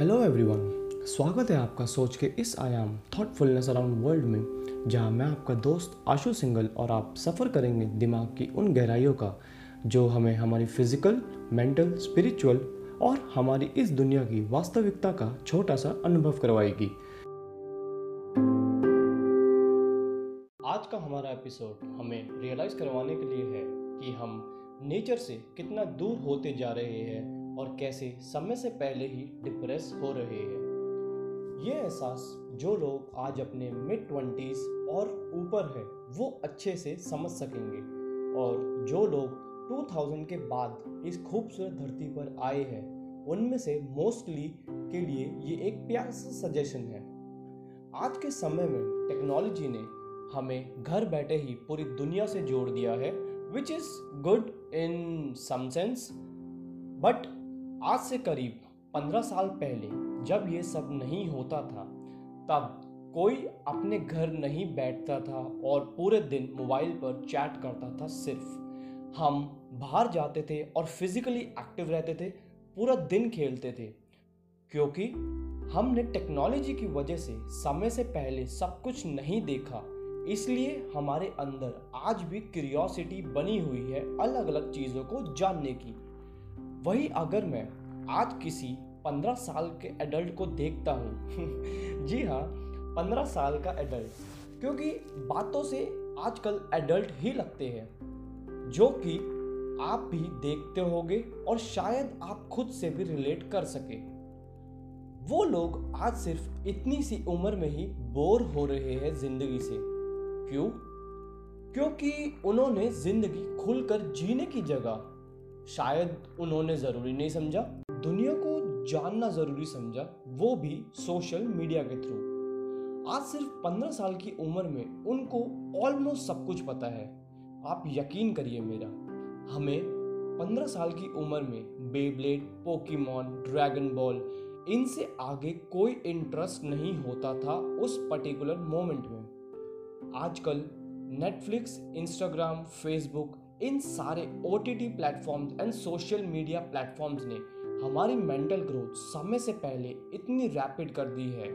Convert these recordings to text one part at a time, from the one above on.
Hello everyone स्वागत है आपका सोच के इस आयाम थॉटफुलनेस अराउंड वर्ल्ड में, जहाँ मैं आपका दोस्त आशु सिंगल और आप सफ़र करेंगे दिमाग की उन गहराइयों का, जो हमें हमारी फ़िज़िकल मेंटल स्पिरिचुअल और हमारी इस दुनिया की वास्तविकता का छोटा सा अनुभव करवाएगी। आज का हमारा एपिसोड हमें रियलाइज़ करवाने के लिए है कि हम नेचर से कितना दूर होते जा रहे हैं और कैसे समय से पहले ही डिप्रेस हो रहे हैं। ये एहसास जो लोग आज अपने मिड ट्वेंटीज़ और ऊपर है, वो अच्छे से समझ सकेंगे। और जो लोग 2000 के बाद इस खूबसूरत धरती पर आए हैं, उनमें से मोस्टली के लिए ये एक प्यार सजेशन है। आज के समय में टेक्नोलॉजी ने हमें घर बैठे ही पूरी दुनिया से जोड़ दिया है which is good in some sense but आज से करीब पंद्रह साल पहले जब ये सब नहीं होता था, तब कोई अपने घर नहीं बैठता था और पूरे दिन मोबाइल पर चैट करता था सिर्फ़। हम बाहर जाते थे और फिजिकली एक्टिव रहते थे, पूरा दिन खेलते थे, क्योंकि हमने टेक्नोलॉजी की वजह से समय से पहले सब कुछ नहीं देखा। इसलिए हमारे अंदर आज भी क्यूरियोसिटी बनी हुई है अलग अलग चीज़ों को जानने की। वही अगर मैं आज किसी पंद्रह साल के एडल्ट को देखता हूँ। जी हाँ पंद्रह साल का एडल्ट क्योंकि बातों से आजकल एडल्ट ही लगते हैं, जो कि आप भी देखते होंगे और शायद आप खुद से भी रिलेट कर सके। वो लोग आज सिर्फ़ इतनी सी उम्र में ही बोर हो रहे हैं ज़िंदगी से। क्यों? क्योंकि उन्होंने ज़िंदगी खुलकर जीने की जगह शायद उन्होंने ज़रूरी नहीं समझा। दुनिया को जानना ज़रूरी समझा, वो भी सोशल मीडिया के थ्रू आज सिर्फ़ पंद्रह साल की उम्र में उनको ऑलमोस्ट सब कुछ पता है। आप यकीन करिए मेरा, हमें पंद्रह साल की उम्र में बेब्लेड पोकीमोन ड्रैगन बॉल इनसे आगे कोई इंटरेस्ट नहीं होता था उस पर्टिकुलर मोमेंट में। आजकल नेटफ्लिक्स इंस्टाग्राम फेसबुक इन सारे O T T platforms and social media platforms ने हमारी मेंटल ग्रोथ समय से पहले इतनी रैपिड कर दी है।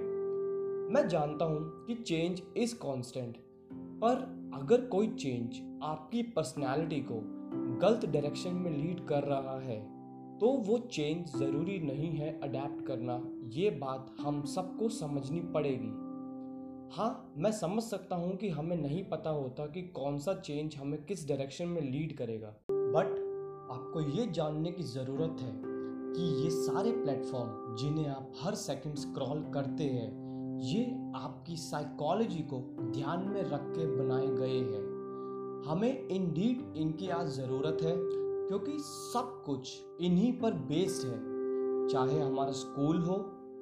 मैं जानता हूँ कि चेंज इज़ कांस्टेंट पर अगर कोई चेंज आपकी पर्सनैलिटी को गलत डायरेक्शन में लीड कर रहा है तो वो चेंज ज़रूरी नहीं है अडेप्ट करना। ये बात हम सबको समझनी पड़ेगी। हाँ मैं समझ सकता हूँ कि हमें नहीं पता होता कि कौन सा चेंज हमें किस डायरेक्शन में लीड करेगा। बट आपको ये जानने की ज़रूरत है कि ये सारे प्लेटफॉर्म जिन्हें आप हर सेकंड स्क्रॉल करते हैं, ये आपकी साइकोलॉजी को ध्यान में रख के बनाए गए हैं। हमें इन डीड इनकी आज ज़रूरत है, क्योंकि सब कुछ इन्हीं पर बेस्ड है। चाहे हमारा स्कूल हो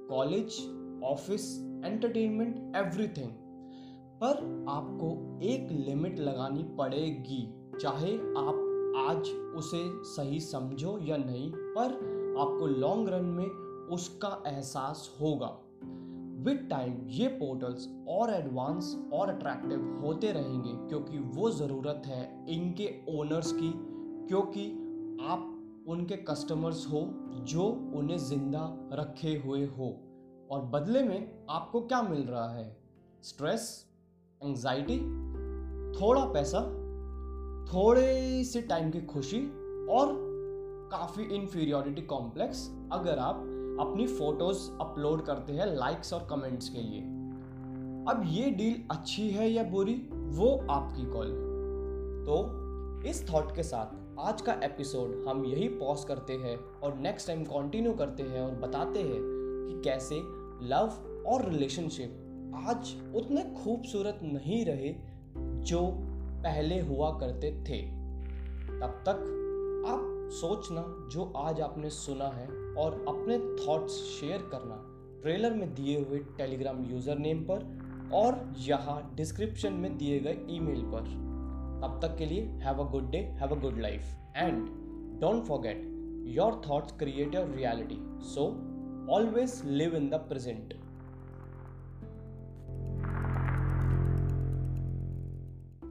कॉलेज ऑफ़िस एंटरटेनमेंट एवरीथिंग पर आपको एक लिमिट लगानी पड़ेगी, चाहे आप आज उसे सही समझो या नहीं, पर आपको लॉन्ग रन में उसका एहसास होगा। विद टाइम ये पोर्टल्स और एडवांस और अट्रैक्टिव होते रहेंगे, क्योंकि वो ज़रूरत है इनके ओनर्स की, क्योंकि आप उनके कस्टमर्स हो जो उन्हें ज़िंदा रखे हुए हो। और बदले में आपको क्या मिल रहा है? स्ट्रेस एंजाइटी थोड़ा पैसा, थोड़े से टाइम की खुशी और काफ़ी इन्फीरियोरिटी कॉम्प्लेक्स अगर आप अपनी फ़ोटोज़ अपलोड करते हैं लाइक्स और कमेंट्स के लिए। अब ये डील अच्छी है या बुरी, वो आपकी कॉल तो इस थॉट के साथ आज का एपिसोड हम यही पॉज करते हैं और नेक्स्ट टाइम कंटिन्यू करते हैं और बताते हैं कि कैसे लव और रिलेशनशिप आज उतने खूबसूरत नहीं रहे जो पहले हुआ करते थे। तब तक आप सोचना जो आज आपने सुना है और अपने थॉट्स शेयर करना ट्रेलर में दिए हुए टेलीग्राम यूज़र नेम पर और यहाँ डिस्क्रिप्शन में दिए गए ईमेल पर। तब तक के लिए have a good day have a good life and don't forget your thoughts create your reality so always live in the present